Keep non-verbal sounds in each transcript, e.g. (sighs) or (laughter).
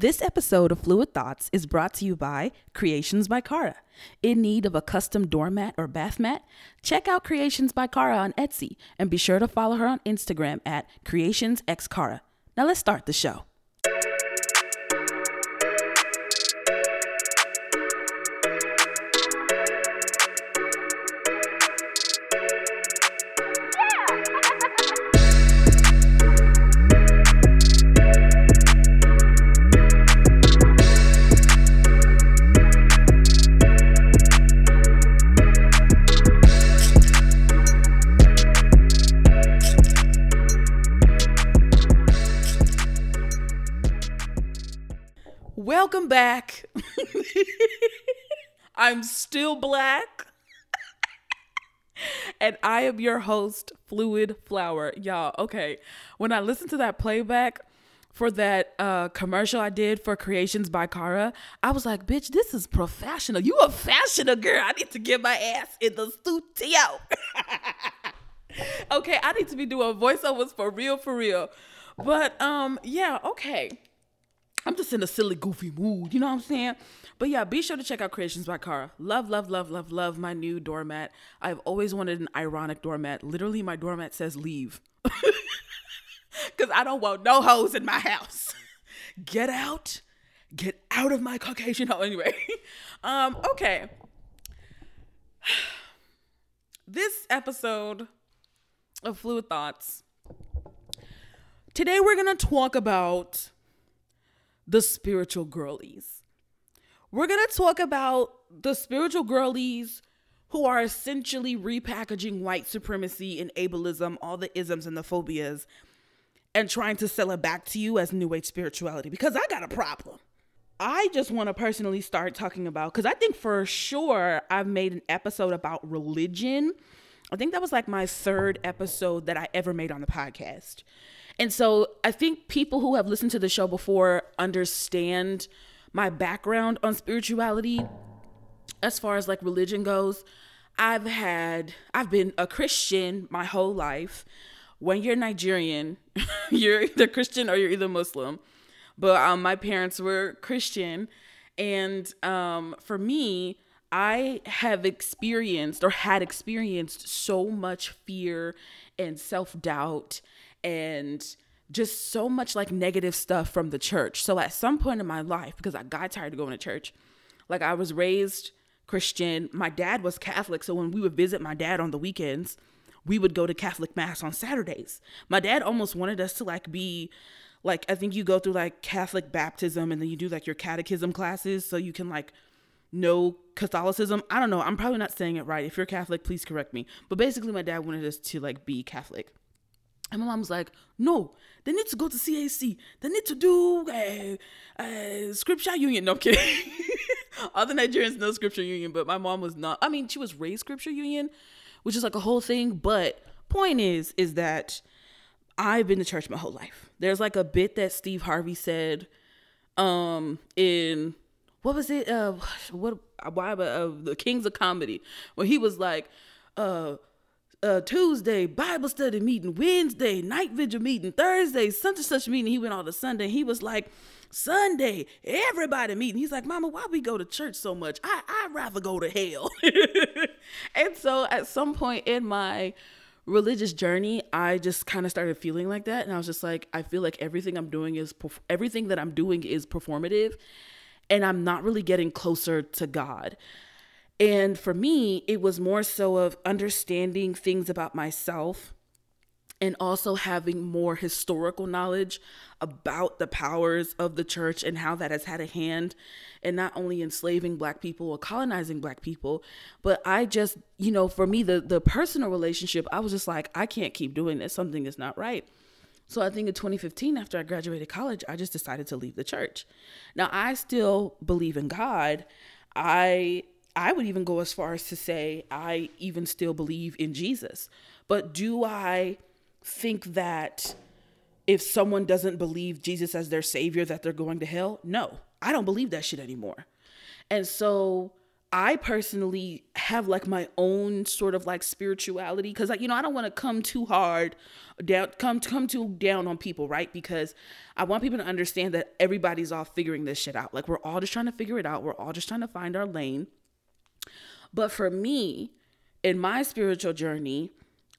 This episode of Fluid Thoughts is brought to you by Creations by Cara. In need of a custom doormat or bath mat? Check out Creations by Cara on Etsy and be sure to follow her on Instagram at CreationsXCara. Now let's start the show. Back. (laughs) I'm still black. (laughs) and I am your host, Fluid Flower. Y'all, okay. When I listened to that playback for that uh, commercial I did for Creations by Cara, I was like, bitch, this is professional. You a fashioner girl. I need to get my ass in the studio. (laughs) okay, I need to be doing voiceovers for real, for real. But um, yeah, okay. I'm just in a silly, goofy mood. You know what I'm saying? But yeah, be sure to check out Creations by Cara. Love, love, love, love, love my new doormat. I've always wanted an ironic doormat. Literally, my doormat says leave. (laughs) Because I don't want no hoes in my house. (laughs) Get out. Get out of my Caucasian home. (laughs) Anyway, um, okay. (sighs) This episode of Fluid Thoughts. Today we're going to talk about the spiritual girlies. We're going to talk about the spiritual girlies who are essentially repackaging white supremacy and ableism, all the isms and the phobias, and trying to sell it back to you as new age spirituality because I got a problem. I just want to personally start talking about because I think for sure I've made an episode about religion. I think that was like my third episode that I ever made on the podcast. And so I think people who have listened to the show before understand my background on spirituality as far as like religion goes. I've had, I've been a Christian my whole life. When you're Nigerian, (laughs) you're either Christian or you're either Muslim. But um, my parents were Christian. And um, for me, I have experienced or had experienced so much fear and self doubt and just so much like negative stuff from the church. So at some point in my life, because I got tired of going to church, like I was raised Christian, my dad was Catholic. So when we would visit my dad on the weekends, we would go to Catholic Mass on Saturdays. My dad almost wanted us to like be like, I think you go through like Catholic baptism and then you do like your catechism classes so you can like know Catholicism. I don't know. I'm probably not saying it right. If you're Catholic, please correct me. But basically, my dad wanted us to like be Catholic. And my mom was like, no, they need to go to CAC. They need to do uh, uh, scripture union. No, I'm kidding. (laughs) Other Nigerians know scripture union, but my mom was not. I mean, she was raised scripture union, which is like a whole thing. But point is, is that I've been to church my whole life. There's like a bit that Steve Harvey said um, in, what was it? Uh, (sighs) what, why, uh, the Kings of Comedy, where he was like, uh, uh, Tuesday Bible study meeting, Wednesday night vigil meeting, Thursday such and such meeting. He went on to Sunday. He was like, Sunday everybody meeting. He's like, Mama, why we go to church so much? I I'd rather go to hell. (laughs) and so at some point in my religious journey, I just kind of started feeling like that, and I was just like, I feel like everything I'm doing is perf- everything that I'm doing is performative, and I'm not really getting closer to God. And for me, it was more so of understanding things about myself and also having more historical knowledge about the powers of the church and how that has had a hand in not only enslaving black people or colonizing black people but i just you know for me the the personal relationship i was just like i can't keep doing this. Something is not right. So i think in 2015 after i graduated college i just decided to leave the church. Now i still believe in god. I I would even go as far as to say I even still believe in Jesus. But do I think that if someone doesn't believe Jesus as their savior that they're going to hell? No. I don't believe that shit anymore. And so I personally have like my own sort of like spirituality because like you know I don't want to come too hard down come come too down on people right because I want people to understand that everybody's all figuring this shit out like we're all just trying to figure it out we're all just trying to find our lane but for me in my spiritual journey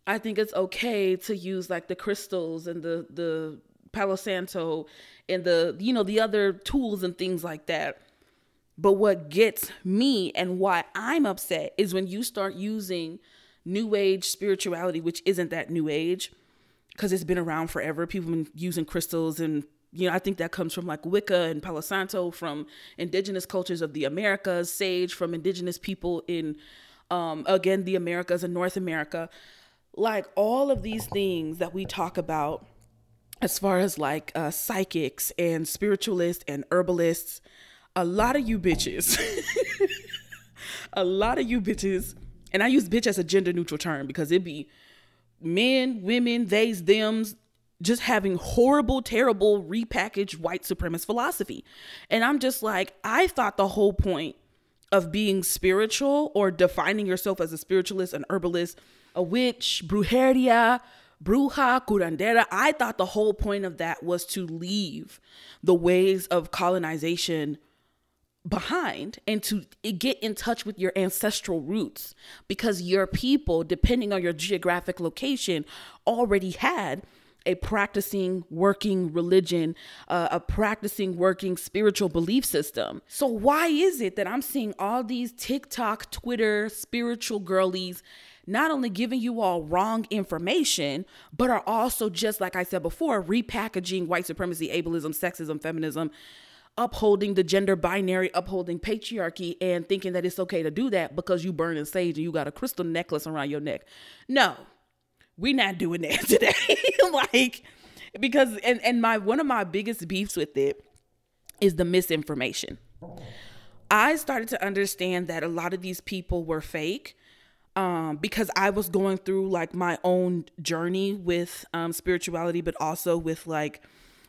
I think it's okay to use like the crystals and the the Palo Santo and the you know the other tools and things like that but what gets me and why I'm upset is when you start using new age spirituality, which isn't that new age, because it's been around forever. People have been using crystals and you know, I think that comes from like Wicca and Palo Santo from indigenous cultures of the Americas, sage from indigenous people in um again the Americas and North America. Like all of these things that we talk about as far as like uh, psychics and spiritualists and herbalists a lot of you bitches, (laughs) a lot of you bitches, and I use bitch as a gender neutral term because it be men, women, theys, thems, just having horrible, terrible, repackaged white supremacist philosophy. And I'm just like, I thought the whole point of being spiritual or defining yourself as a spiritualist, an herbalist, a witch, brujeria, bruja, curandera, I thought the whole point of that was to leave the ways of colonization behind and to get in touch with your ancestral roots because your people, depending on your geographic location, already had a practicing working religion, uh, a practicing working spiritual belief system. So, why is it that I'm seeing all these TikTok, Twitter, spiritual girlies? Not only giving you all wrong information, but are also, just like I said before, repackaging white supremacy, ableism, sexism, feminism, upholding the gender binary, upholding patriarchy, and thinking that it's okay to do that because you burn in sage and you got a crystal necklace around your neck. No, we're not doing that (laughs) today. (laughs) like, because and and my one of my biggest beefs with it is the misinformation. I started to understand that a lot of these people were fake um, because I was going through like my own journey with um, spirituality, but also with like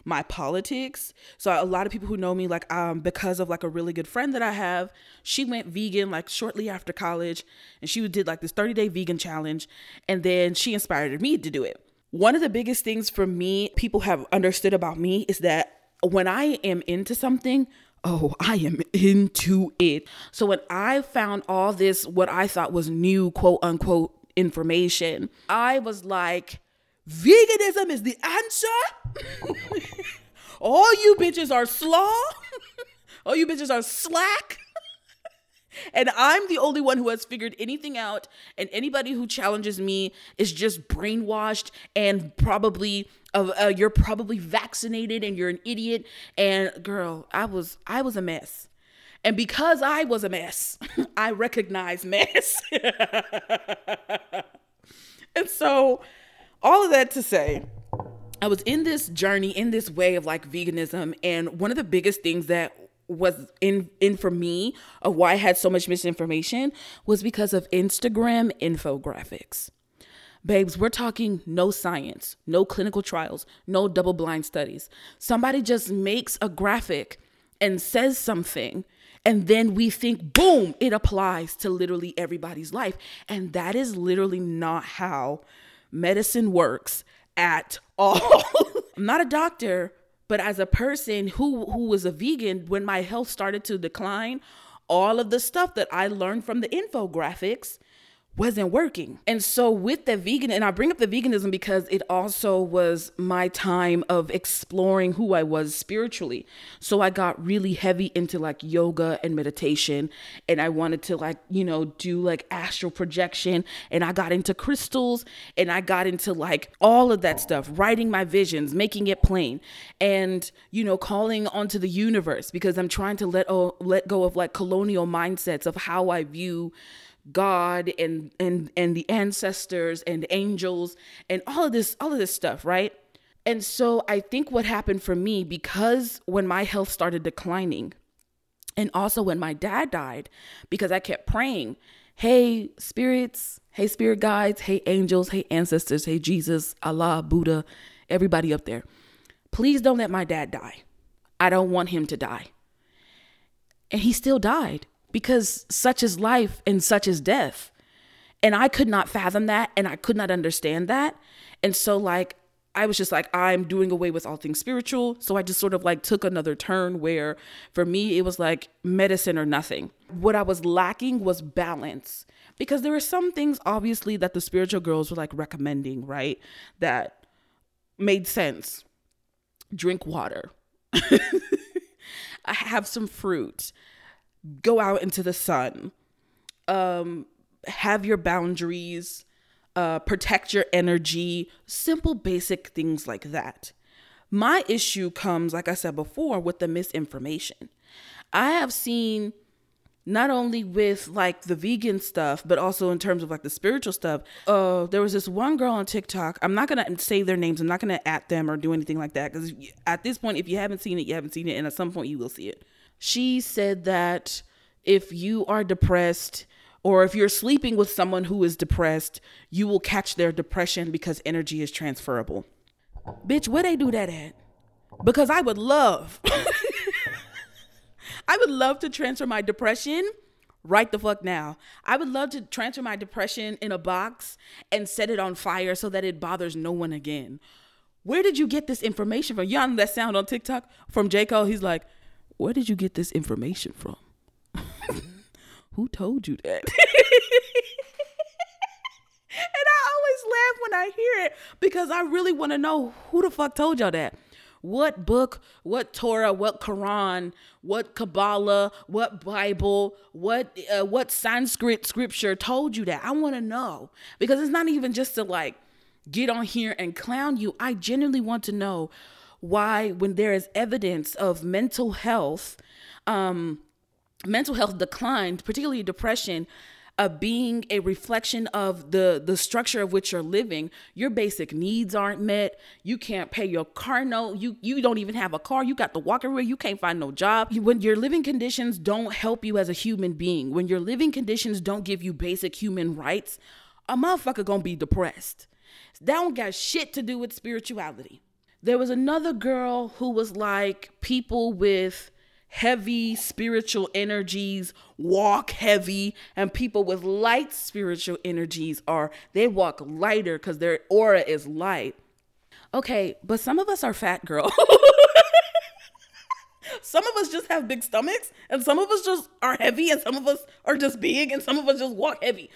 my politics. So a lot of people who know me like um because of like a really good friend that I have, she went vegan like shortly after college and she did like this 30-day vegan challenge and then she inspired me to do it. One of the biggest things for me people have understood about me is that when I am into something, oh, I am into it. So when I found all this what I thought was new quote unquote information, I was like veganism is the answer. (laughs) All you bitches are slaw. (laughs) All you bitches are slack. (laughs) and I'm the only one who has figured anything out. And anybody who challenges me is just brainwashed and probably uh, you're probably vaccinated and you're an idiot. And girl, I was I was a mess. And because I was a mess, I recognize mess. and so all of that to say, I was in this journey, in this way of like veganism, and one of the biggest things that was in in for me of why I had so much misinformation was because of Instagram infographics. Babes, we're talking no science, no clinical trials, no double blind studies. Somebody just makes a graphic and says something and then we think, boom, it applies to literally everybody's life. And that is literally not how medicine works at all. (laughs) I'm not a doctor, but as a person who who was a vegan when my health started to decline, all of the stuff that I learned from the infographics wasn't working. And so with the vegan, and I bring up the veganism because it also was my time of exploring who I was spiritually. So I got really heavy into like yoga and meditation and I wanted to like, you know, do like astral projection and I got into crystals and I got into like all of that stuff, writing my visions, making it plain and, you know, calling onto the universe because I'm trying to let oh, let go of like colonial mindsets of how I view God and and and the ancestors and angels and all of this all of this stuff, right? And so I think what happened for me because when my health started declining and also when my dad died because I kept praying, "Hey spirits, hey spirit guides, hey angels, hey ancestors, hey Jesus, Allah, Buddha, everybody up there. Please don't let my dad die. I don't want him to die." And he still died because such is life and such is death. And I could not fathom that and I could not understand that. And so, like, I was just like, I'm doing away with all things spiritual. So I just sort of like took another turn where for me, it was like medicine or nothing. What I was lacking was balance because there were some things, obviously, that the spiritual girls were like recommending, right? That made sense. Drink water, (laughs) have some fruit, go out into the sun, um, have your boundaries uh, protect your energy, simple, basic things like that. My issue comes, like I said before, with the misinformation. I have seen not only with like the vegan stuff, but also in terms of like the spiritual stuff. Uh, there was this one girl on TikTok. I'm not gonna say their names. I'm not gonna at them or do anything like that because at this point, if you haven't seen it, you haven't seen it, and at some point you will see it. She said that if you are depressed or if you're sleeping with someone who is depressed, you will catch their depression because energy is transferable. Bitch, where they do that at? Because I would love, (laughs) I would love to transfer my depression right the fuck now. I would love to transfer my depression in a box and set it on fire so that it bothers no one again. Where did you get this information from? Y'all know that sound on TikTok from J. Cole? He's like, where did you get this information from? (laughs) Who told you that? (laughs) and I always laugh when I hear it because I really want to know who the fuck told y'all that. What book, what Torah, what Quran, what Kabbalah, what Bible, what uh, what Sanskrit scripture told you that? I want to know because it's not even just to like get on here and clown you. I genuinely want to know why when there is evidence of mental health um mental health declined, particularly depression, uh, being a reflection of the the structure of which you're living your basic needs aren't met. You can't pay your car note you you don't even have a car. You got to walk everywhere. You can't find no job. You, when your living conditions don't help you as a human being when your living conditions don't give you basic human rights a motherfucker gonna be depressed. That don't got shit to do with spirituality there was another girl who was like people with heavy spiritual energies walk heavy and people with light spiritual energies are they walk lighter because their aura is light. Okay but some of us are fat girl. (laughs) Some of us just have big stomachs and some of us just are heavy and some of us are just big and some of us just walk heavy.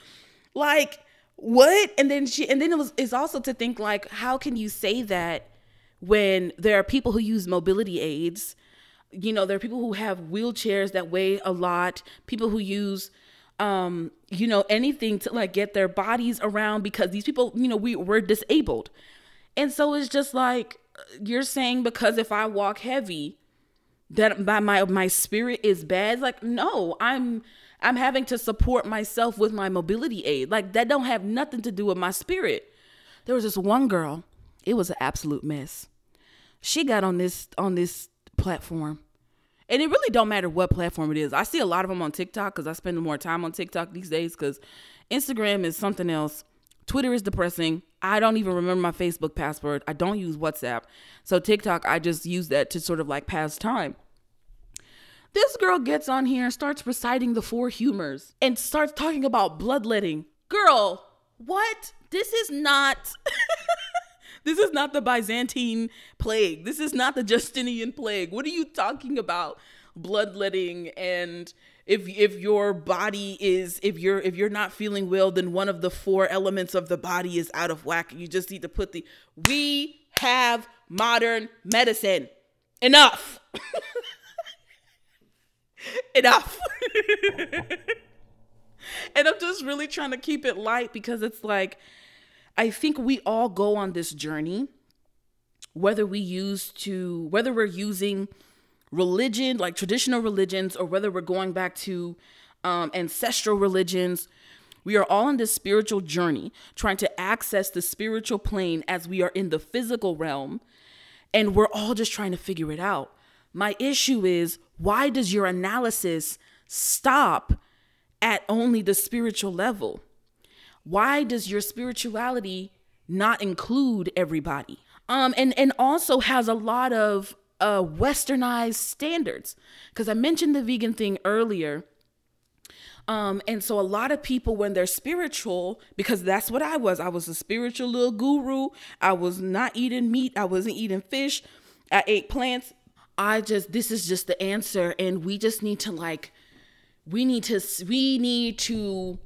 Like what? And then she and then it was it's also to think like how can you say that when there are people who use mobility aids you know, there are people who have wheelchairs that weigh a lot, people who use um, you know, anything to like get their bodies around because these people, you know, we we're disabled. And so it's just like you're saying because if I walk heavy, that by my my spirit is bad. like, no, I'm I'm having to support myself with my mobility aid. Like that don't have nothing to do with my spirit. There was this one girl, it was an absolute mess. She got on this on this platform and it really don't matter what platform it is. I see a lot of them on TikTok because I spend more time on TikTok these days because Instagram is something else. Twitter is depressing. I don't even remember my Facebook password. I don't use WhatsApp. So TikTok, I just use that to sort of like pass time. This girl gets on here and starts reciting the four humors and starts talking about bloodletting. Girl, what? This is not (laughs) This is not the Byzantine plague. This is not the Justinian plague. What are you talking about? Bloodletting and if if your body is if you're if you're not feeling well, then one of the four elements of the body is out of whack. You just need to put the we have modern medicine. Enough. (laughs) Enough. (laughs) and I'm just really trying to keep it light because it's like I think we all go on this journey, whether we use to, whether we're using religion, like traditional religions, or whether we're going back to um, ancestral religions. We are all on this spiritual journey, trying to access the spiritual plane as we are in the physical realm. And we're all just trying to figure it out. My issue is why does your analysis stop at only the spiritual level? Why does your spirituality not include everybody? Um, and and also has a lot of uh, westernized standards. Because I mentioned the vegan thing earlier, Um, and so a lot of people, when they're spiritual, because that's what I was, I was a spiritual little guru. I was not eating meat, I wasn't eating fish, I ate plants. I just, this is just the answer. And we just need to, like, we need to, we need to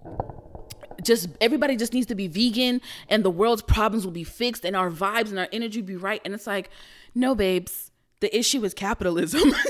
just everybody just needs to be vegan and the world's problems will be fixed and our vibes and our energy be right. And it's like no babes the issue is capitalism. (laughs)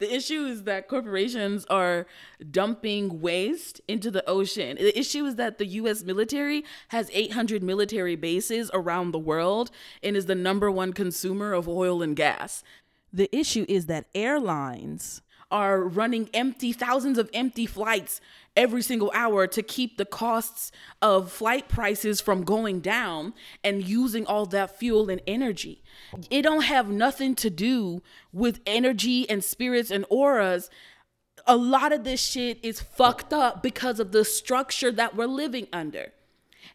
The issue is that corporations are dumping waste into the ocean. The issue is that the US military has 800 military bases around the world and is the number one consumer of oil and gas. The issue is that airlines are running empty thousands of empty flights every single hour to keep the costs of flight prices from going down and using all that fuel and energy. It don't have nothing to do with energy and spirits and auras. A lot of this shit is fucked up because of the structure that we're living under.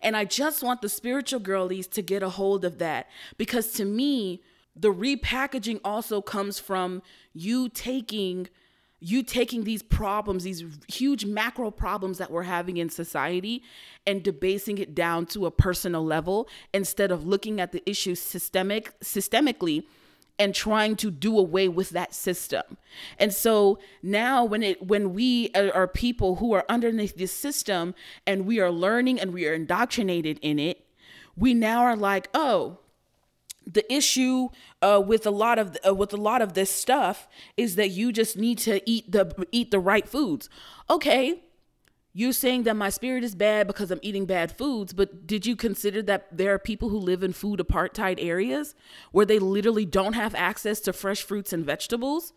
And I just want the spiritual girlies to get a hold of that because to me, the repackaging also comes from you taking you taking these problems, these huge macro problems that we're having in society, and debasing it down to a personal level instead of looking at the issue systemic systemically and trying to do away with that system. And so now when it when we are people who are underneath this system and we are learning and we are indoctrinated in it, we now are like, "Oh, the issue uh, with a lot of uh, with a lot of this stuff is that you just need to eat the eat the right foods. Okay, you're saying that my spirit is bad because I'm eating bad foods, but did you consider that there are people who live in food apartheid areas where they literally don't have access to fresh fruits and vegetables?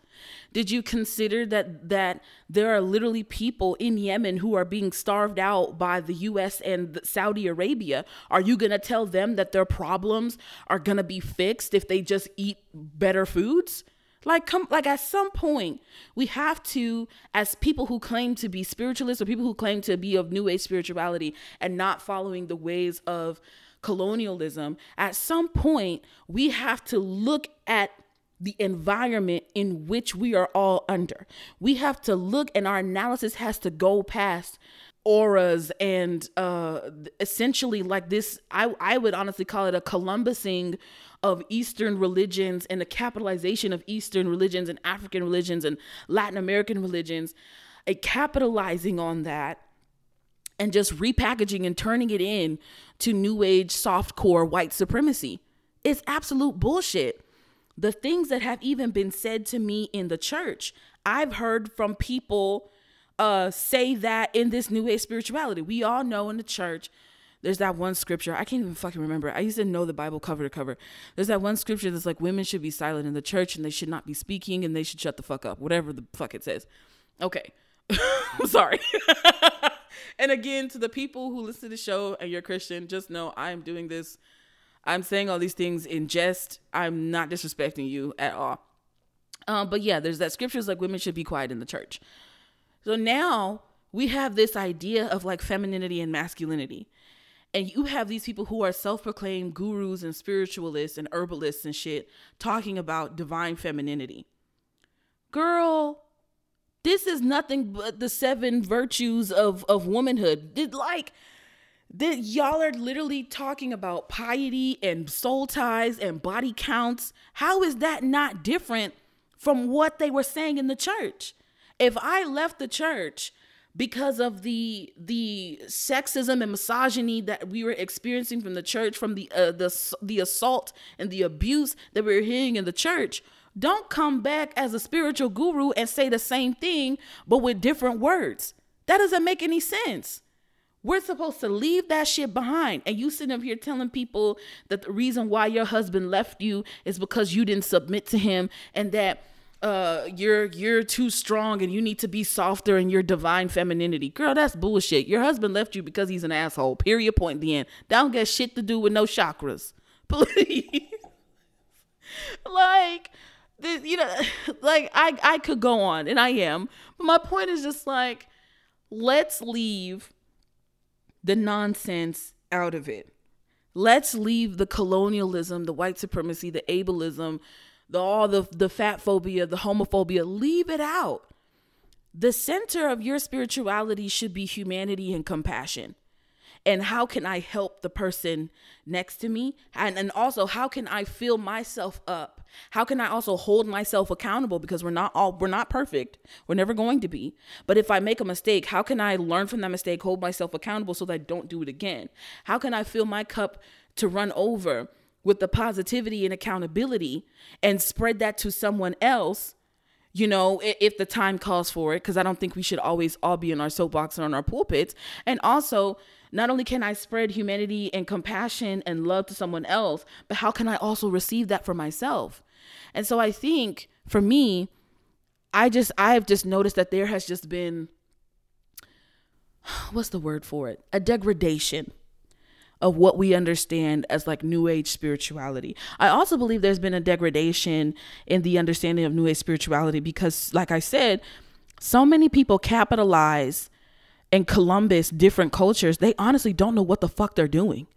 Did you consider that that there are literally people in Yemen who are being starved out by the US and Saudi Arabia? Are you going to tell them that their problems are going to be fixed if they just eat better foods? Like come like at some point we have to as people who claim to be spiritualists or people who claim to be of new age spirituality and not following the ways of colonialism, at some point we have to look at the environment in which we are all under. We have to look and our analysis has to go past auras and uh essentially like this I I would honestly call it a Columbusing of Eastern religions and the capitalization of Eastern religions and African religions and Latin American religions, a capitalizing on that and just repackaging and turning it in to new age soft core white supremacy. It's absolute bullshit. The things that have even been said to me in the church, I've heard from people uh, say that in this new age spirituality. We all know in the church there's that one scripture. I can't even fucking remember. I used to know the Bible cover to cover. There's that one scripture that's like women should be silent in the church and they should not be speaking and they should shut the fuck up. Whatever the fuck it says. Okay. I'm (laughs) sorry. (laughs) and again, to the people who listen to the show and you're Christian, just know I'm doing this. I'm saying all these things in jest. I'm not disrespecting you at all. Um, but yeah, there's that scripture scriptures like women should be quiet in the church. So now we have this idea of like femininity and masculinity and you have these people who are self-proclaimed gurus and spiritualists and herbalists and shit talking about divine femininity. Girl this is nothing but the seven virtues of of womanhood. Did like that y'all are literally talking about piety and soul ties and body counts. How is that not different from what they were saying in the church? If i left the church because of the the sexism and misogyny that we were experiencing from the church from the uh, the the assault and the abuse that we were hearing in the church. Don't come back as a spiritual guru and say the same thing but with different words. That doesn't make any sense. We're supposed to leave that shit behind. And you sitting up here telling people that the reason why your husband left you is because you didn't submit to him and that uh you're you're too strong and you need to be softer in your divine femininity. Girl, that's bullshit. Your husband left you because he's an asshole. Period point the end. That don't get shit to do with no chakras. (laughs) Please. like this, you know, (laughs) like I I could go on and I am. But my point is just like let's leave the nonsense out of it. Let's leave the colonialism, the white supremacy, the ableism, the all the the fat phobia, the homophobia, leave it out. the center of your spirituality should be humanity and compassion. And how can i help the person next to me? And, and also how can i fill myself up? How can i also hold myself accountable? Because we're not all we're not perfect. We're never going to be. But if i make a mistake how can i learn from that mistake hold myself accountable so that i don't do it again? How can i fill my cup to run over with the positivity and accountability and spread that to someone else you know, if the time calls for it, because I don't think we should always all be in our soapbox and on our pulpits. And also, not only can I spread humanity and compassion and love to someone else, but how can I also receive that for myself? And so I think for me, I just, I've just noticed that there has just been, (sighs) what's the word for it? A degradation of what we understand as like new age spirituality. I also believe there's been a degradation in the understanding of new age spirituality because like I said, so many people capitalize in Columbus different cultures, they honestly don't know what the fuck they're doing.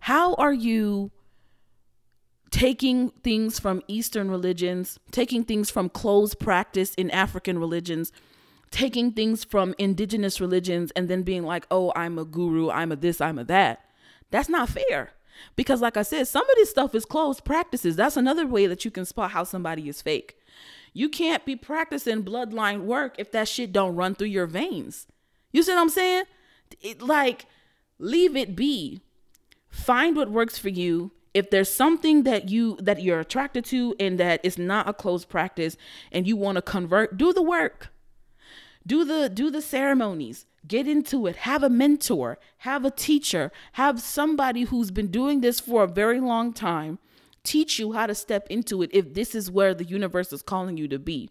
How are you taking things from Eastern religions, taking things from closed practice in African religions, taking things from indigenous religions, and then being like, oh, I'm a guru, I'm a this, I'm a that? That's not fair. Because, like I said, some of this stuff is closed practices. That's another way that you can spot how somebody is fake. You can't be practicing bloodline work if that shit don't run through your veins. You see what I'm saying? It, like, leave it be. Find what works for you. If there's something that you that you're attracted to and that is not a closed practice and you want to convert, do the work. Do the do the ceremonies. Get into it. Have a mentor, have a teacher, have somebody who's been doing this for a very long time teach you how to step into it if this is where the universe is calling you to be.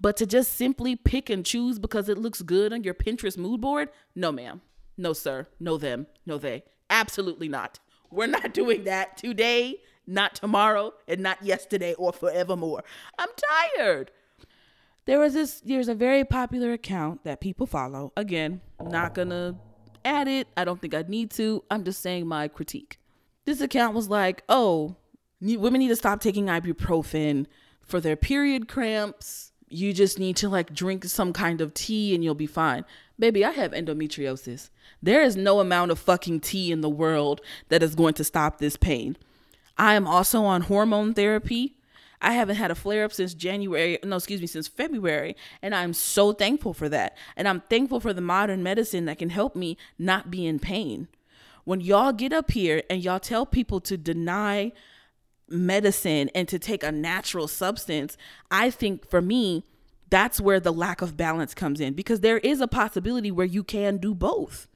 But to just simply pick and choose because it looks good on your Pinterest mood board, no, ma'am. No, sir. No, them. No, they. Absolutely not. We're not (laughs) doing that today, not tomorrow, and not yesterday or forevermore. I'm tired. There was this, there's a very popular account that people follow. Again, not gonna add it. I don't think I need to. I'm just saying my critique. This account was like, oh, women need to stop taking ibuprofen for their period cramps. You just need to like drink some kind of tea and you'll be fine. Baby, I have endometriosis. There is no amount of fucking tea in the world that is going to stop this pain. I am also on hormone therapy. I haven't had a flare up since January, no, excuse me, since February. And I'm so thankful for that. And I'm thankful for the modern medicine that can help me not be in pain. When y'all get up here and y'all tell people to deny medicine and to take a natural substance, I think for me, that's where the lack of balance comes in because there is a possibility where you can do both.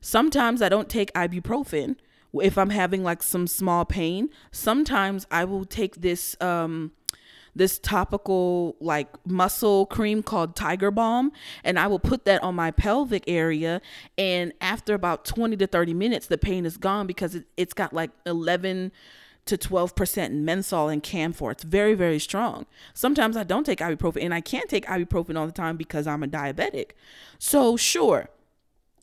Sometimes I don't take ibuprofen if I'm having like some small pain. Sometimes I will take this um this topical like muscle cream called Tiger Balm and I will put that on my pelvic area and after about 20 to 30 minutes the pain is gone because it, it's got like 11 to 12% menthol and camphor. It's very, very strong. Sometimes I don't take ibuprofen and I can't take ibuprofen all the time because I'm a diabetic. So sure,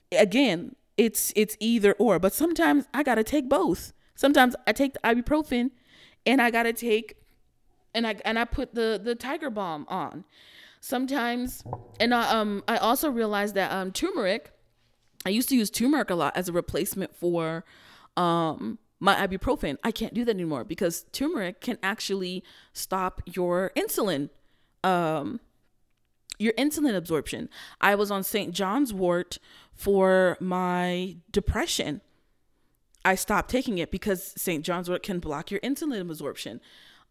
again, it's it's either or, but sometimes I gotta take both. Sometimes I take the ibuprofen and I gotta take and I and I put the the tiger balm on. Sometimes and I um I also realized that um turmeric, I used to use turmeric a lot as a replacement for um my ibuprofen. I can't do that anymore because turmeric can actually stop your insulin um your insulin absorption. I was on St. John's wort for my depression. I stopped taking it because St. John's wort can block your insulin absorption.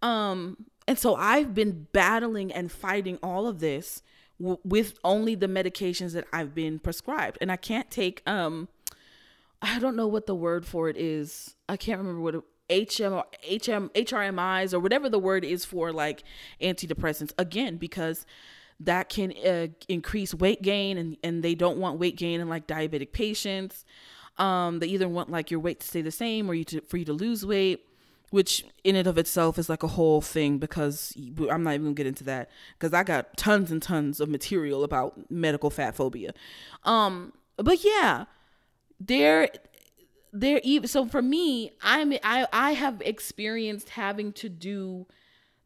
Um and so I've been battling and fighting all of this w- with only the medications that I've been prescribed and I can't take um I don't know what the word for it is. I can't remember what it, HM, HM, HRMIs or whatever the word is for like antidepressants. Again, because that can uh, increase weight gain and, and they don't want weight gain in like diabetic patients. Um, they either want like your weight to stay the same or you to, for you to lose weight, which in and of itself is like a whole thing because I'm not even gonna get into that because I got tons and tons of material about medical fat phobia. Um, but yeah, there there even so for me i'm i i have experienced having to do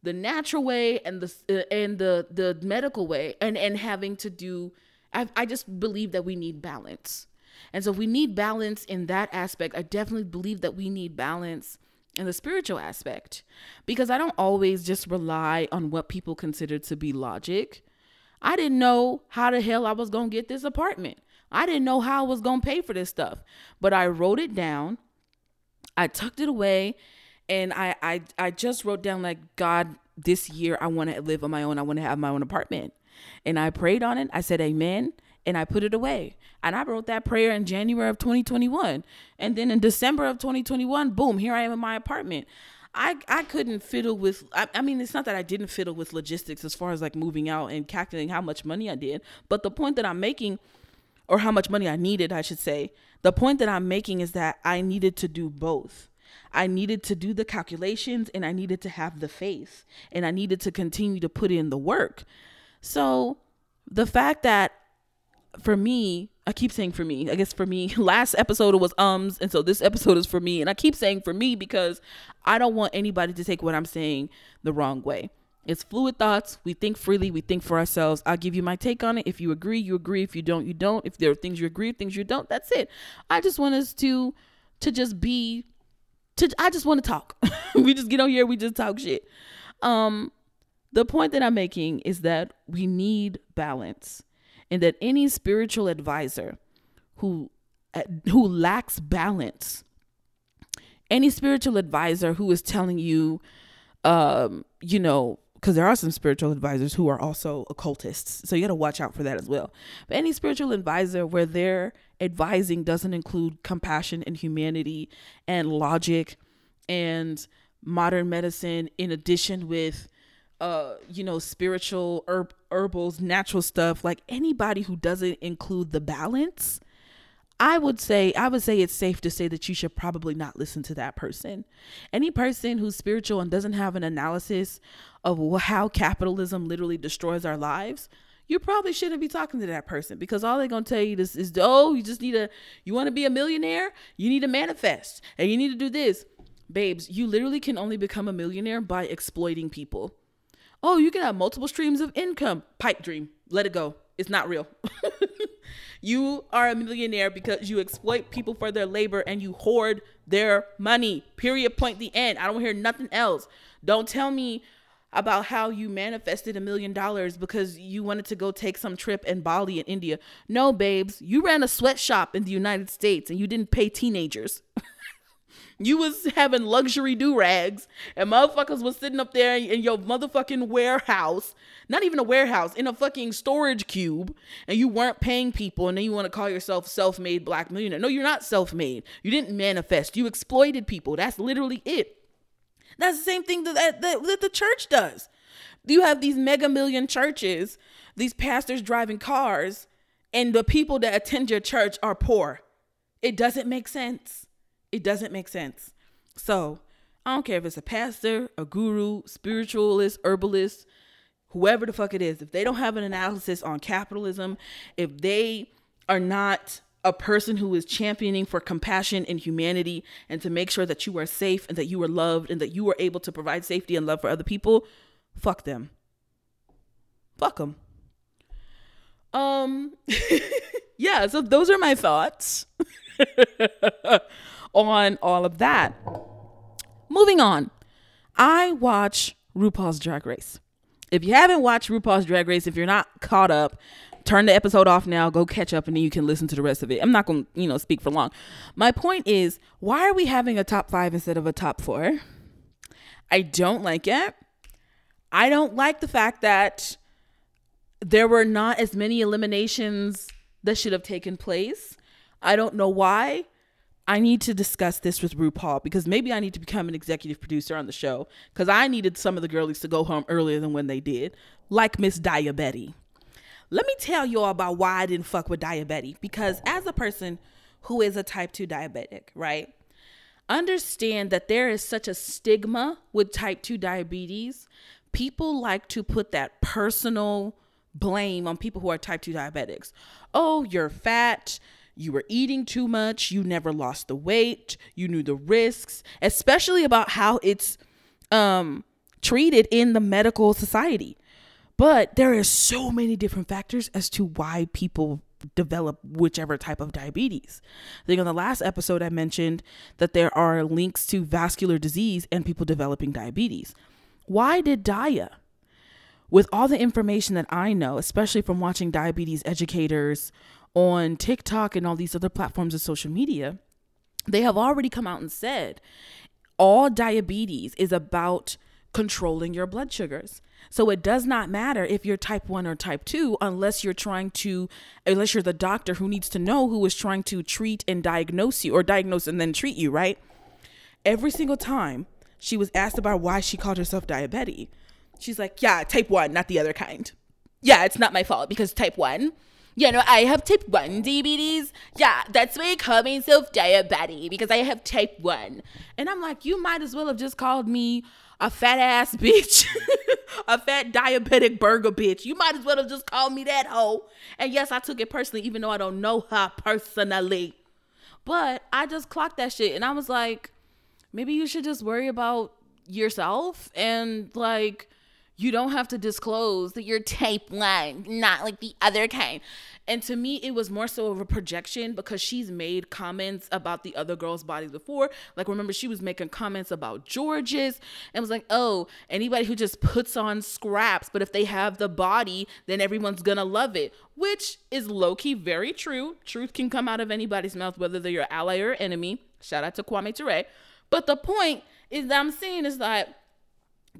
the natural way and the uh, and the the medical way and and having to do I, I just believe that we need balance. And so if we need balance in that aspect i definitely believe that we need balance in the spiritual aspect. Because i don't always just rely on what people consider to be logic. I didn't know how the hell i was to get this apartment. I didn't know how i was to pay for this stuff. But i wrote it down. I tucked it away and I I I just wrote down like God this year I want to live on my own. I want to have my own apartment. And I prayed on it. I said amen and I put it away. And I wrote that prayer in January of 2021. And then in December of 2021, boom, here I am in my apartment. I, I couldn't fiddle with I, I mean it's not that I didn't fiddle with logistics as far as like moving out and calculating how much money I did, but the point that I'm making or how much money I needed, I should say, the point that I'm making is that I needed to do both. I needed to do the calculations and I needed to have the faith and I needed to continue to put in the work. So the fact that for me, I keep saying for me, I guess for me, (laughs) last episode was ums, and so this episode is for me. And I keep saying for me because I don't want anybody to take what I'm saying the wrong way. It's fluid thoughts. We think freely. We think for ourselves. I'll give you my take on it. If you agree, you agree. If you don't, you don't. If there are things you agree, things you don't, that's it. I just want us to to just be to I just want to talk. (laughs) we just get on here, we just talk shit. Um the point that I'm making is that we need balance and that any spiritual advisor who who lacks balance any spiritual advisor who is telling you um you know because there are some spiritual advisors who are also occultists so you got to watch out for that as well. But any spiritual advisor where they're advising doesn't include compassion and humanity and logic and modern medicine in addition with uh you know spiritual herb herbals natural stuff like anybody who doesn't include the balance I would say I would say it's safe to say that you should probably not listen to that person. Any person who's spiritual and doesn't have an analysis of how capitalism literally destroys our lives, you probably shouldn't be talking to that person because all they're gonna tell you is, is oh, you just need a you want to be a millionaire, you need to manifest, and you need to do this. Babes, you literally can only become a millionaire by exploiting people. Oh, you can have multiple streams of income. Pipe dream. Let it go. It's not real. (laughs) you are a millionaire because you exploit people for their labor and you hoard their money. Period. Point the end. I don't hear nothing else. Don't tell me about how you manifested a million dollars because you wanted to go take some trip in Bali in India. No, babes, you ran a sweatshop in the United States and you didn't pay teenagers. (laughs) you was having luxury do rags and motherfuckers was sitting up there in your motherfucking warehouse, not even a warehouse, in a fucking storage cube, and you weren't paying people, and then you want to call yourself self-made black millionaire. No, you're not self-made. You didn't manifest. You exploited people. That's literally it. That's the same thing that, that, that the church does. You have these mega million churches, these pastors driving cars, and the people that attend your church are poor. It doesn't make sense. It doesn't make sense. So, I don't care if it's a pastor, a guru, spiritualist, herbalist, whoever the fuck it is. If they don't have an analysis on capitalism, if they are not a person who is championing for compassion and humanity and to make sure that you are safe and that you are loved and that you are able to provide safety and love for other people, fuck them. Fuck them. Um (laughs) yeah, so those are my thoughts (laughs) on all of that. Moving on. I watch RuPaul's Drag Race. If you haven't watched RuPaul's Drag Race, if you're not caught up, turn the episode off now, go catch up, and then you can listen to the rest of it. I'm not going to, you know, speak for long. My point is, why are we having a top five instead of a top four? I don't like it. I don't like the fact that there were not as many eliminations that should have taken place. I don't know why. I need to discuss this with RuPaul because maybe I need to become an executive producer on the show because I needed some of the girlies to go home earlier than when they did, like Miss Daya Betty. Let me tell you all about why I didn't fuck with diabetes. Because as a person who is a type 2 diabetic, right? Understand that there is such a stigma with type 2 diabetes. People like to put that personal blame on people who are type 2 diabetics. Oh, you're fat. You were eating too much. You never lost the weight. You knew the risks, especially about how it's um treated in the medical society. But there are so many different factors as to why people develop whichever type of diabetes. I think on the last episode, I mentioned that there are links to vascular disease and people developing diabetes. Why did DIA? With all the information that I know, especially from watching diabetes educators on TikTok and all these other platforms of social media, they have already come out and said all diabetes is about controlling your blood sugars. So it does not matter if you're type 1 or type 2 unless you're trying to unless you're the doctor who needs to know who is trying to treat and diagnose you or diagnose and then treat you, right? Every single time she was asked about why she called herself diabetic, she's like, "Yeah, type 1, not the other kind." Yeah, it's not my fault because type 1 you know, I have type 1 diabetes. Yeah, that's why I call myself diabetic because I have type 1. And I'm like, you might as well have just called me a fat ass bitch, (laughs) a fat diabetic burger bitch. You might as well have just called me that hoe. And yes, I took it personally, even though I don't know her personally. But I just clocked that shit and I was like, maybe you should just worry about yourself and like you don't have to disclose that you're type 1, not like the other kind. And to me, it was more so of a projection because she's made comments about the other girls' bodies before. Like, remember, she was making comments about Jorgeous and was like, oh, anybody who just puts on scraps, but if they have the body, then everyone's gonna love it, which is low key very true. Truth can come out of anybody's mouth, whether they're your ally or enemy. Shout out to Kwame Ture. But the point is that I'm saying is that,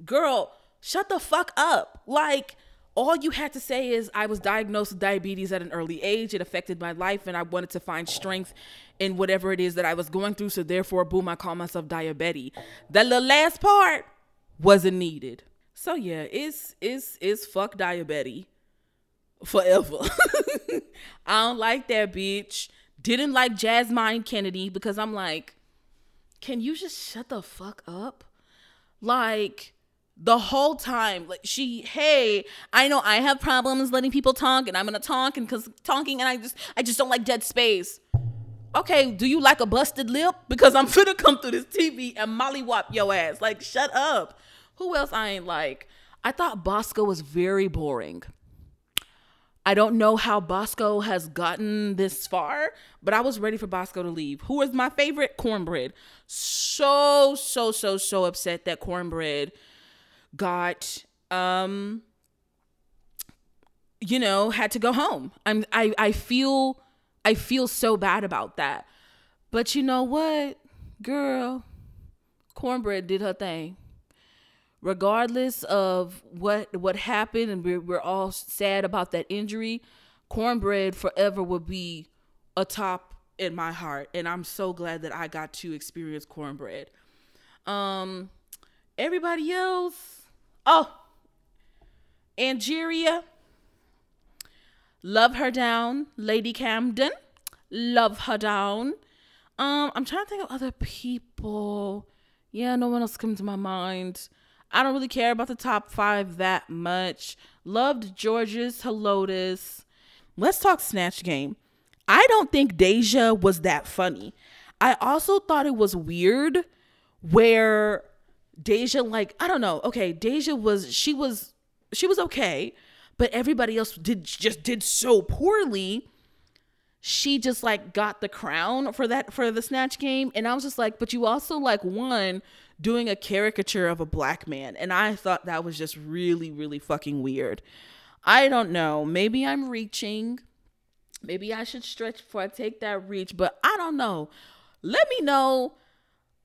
girl, shut the fuck up. Like, all you had to say is I was diagnosed with diabetes at an early age. It affected my life, and I wanted to find strength in whatever it is that I was going through. So therefore, boom, I call myself diabetic. Little last part wasn't needed. So yeah, it's it's it's fuck diabetes forever. (laughs) I don't like that bitch. Didn't like Jasmine Kennedie because I'm like, can you just shut the fuck up? Like the whole time like she hey i know i have problems letting people talk and i'm gonna talk and because talking and i just i just don't like dead space okay do you like a busted lip because i'm (laughs) gonna come through this tv and mollywop your ass like shut up who else i ain't like i thought bosco was very boring I don't know how Bosco has gotten this far, but I was ready for Bosco to leave. Who is my favorite? Kornbread. So, so, so, so upset that Kornbread got um you know had to go home. I'm i i feel i feel so bad about that. But you know what? Girl Kornbread did her thing. Regardless of what what happened and we're, we're all sad about that injury Kornbread forever will be a top in my heart and i'm so glad that i got to experience Kornbread. Um everybody else Oh, Angeria. Love her down. Lady Camden. Love her down. Um, I'm trying to think of other people. Yeah, no one else comes to my mind. I don't really care about the top five that much. Loved Jorgeous Helotes. Let's talk Snatch Game. I don't think Deja was that funny. I also thought it was weird where Deja, like, I don't know. Okay, Deja was she was she was okay, but everybody else did just did so poorly. She just like got the crown for that for the snatch game. And I was just like, but you also like won doing a caricature of a black man. And I thought that was just really, really fucking weird. I don't know. Maybe I'm reaching. Maybe I should stretch before I take that reach, but I don't know. Let me know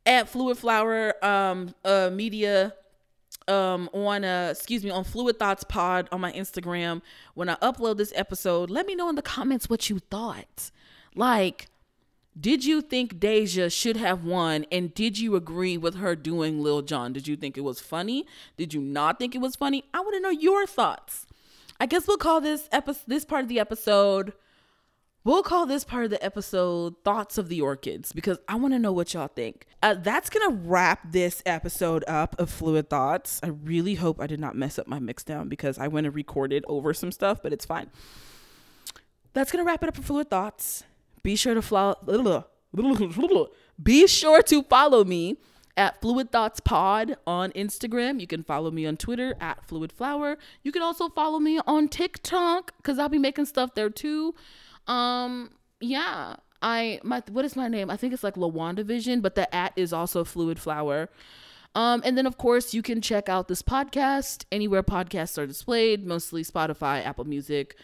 at Fluid Flower um, uh, Media um, on uh, excuse me on Fluid Thoughts Pod on my Instagram when I upload this episode. Let me know in the comments what you thought. Like, did you think Deja should have won? And did you agree with her doing Lil Jon? Did you think it was funny? Did you not think it was funny? I want to know your thoughts. I guess we'll call this episode this part of the episode We'll call this part of the episode Thoughts of the Orchids because I want to know what y'all think. Uh, that's going to wrap this episode up of Fluid Thoughts. I really hope I did not mess up my mix down because I went and recorded over some stuff, but it's fine. That's going to wrap it up for Fluid Thoughts. Be sure to follow. (laughs) Be sure to follow me at Fluid Thoughts Pod on Instagram. You can follow me on Twitter at Fluid Flower. You can also follow me on TikTok because I'll be making stuff there too. Um, yeah. I my what is my name? I think it's like Lawanda Vision, but the at is also Fluid Flower. Um, and then of course you can check out this podcast anywhere podcasts are displayed, mostly Spotify, Apple Music,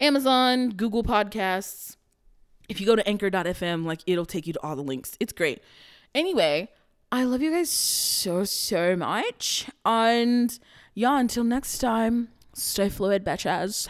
Amazon, Google Podcasts. If you go to anchor.fm, like it'll take you to all the links. It's great. Anyway, I love you guys so so much. And yeah, until next time, stay fluid, bitches.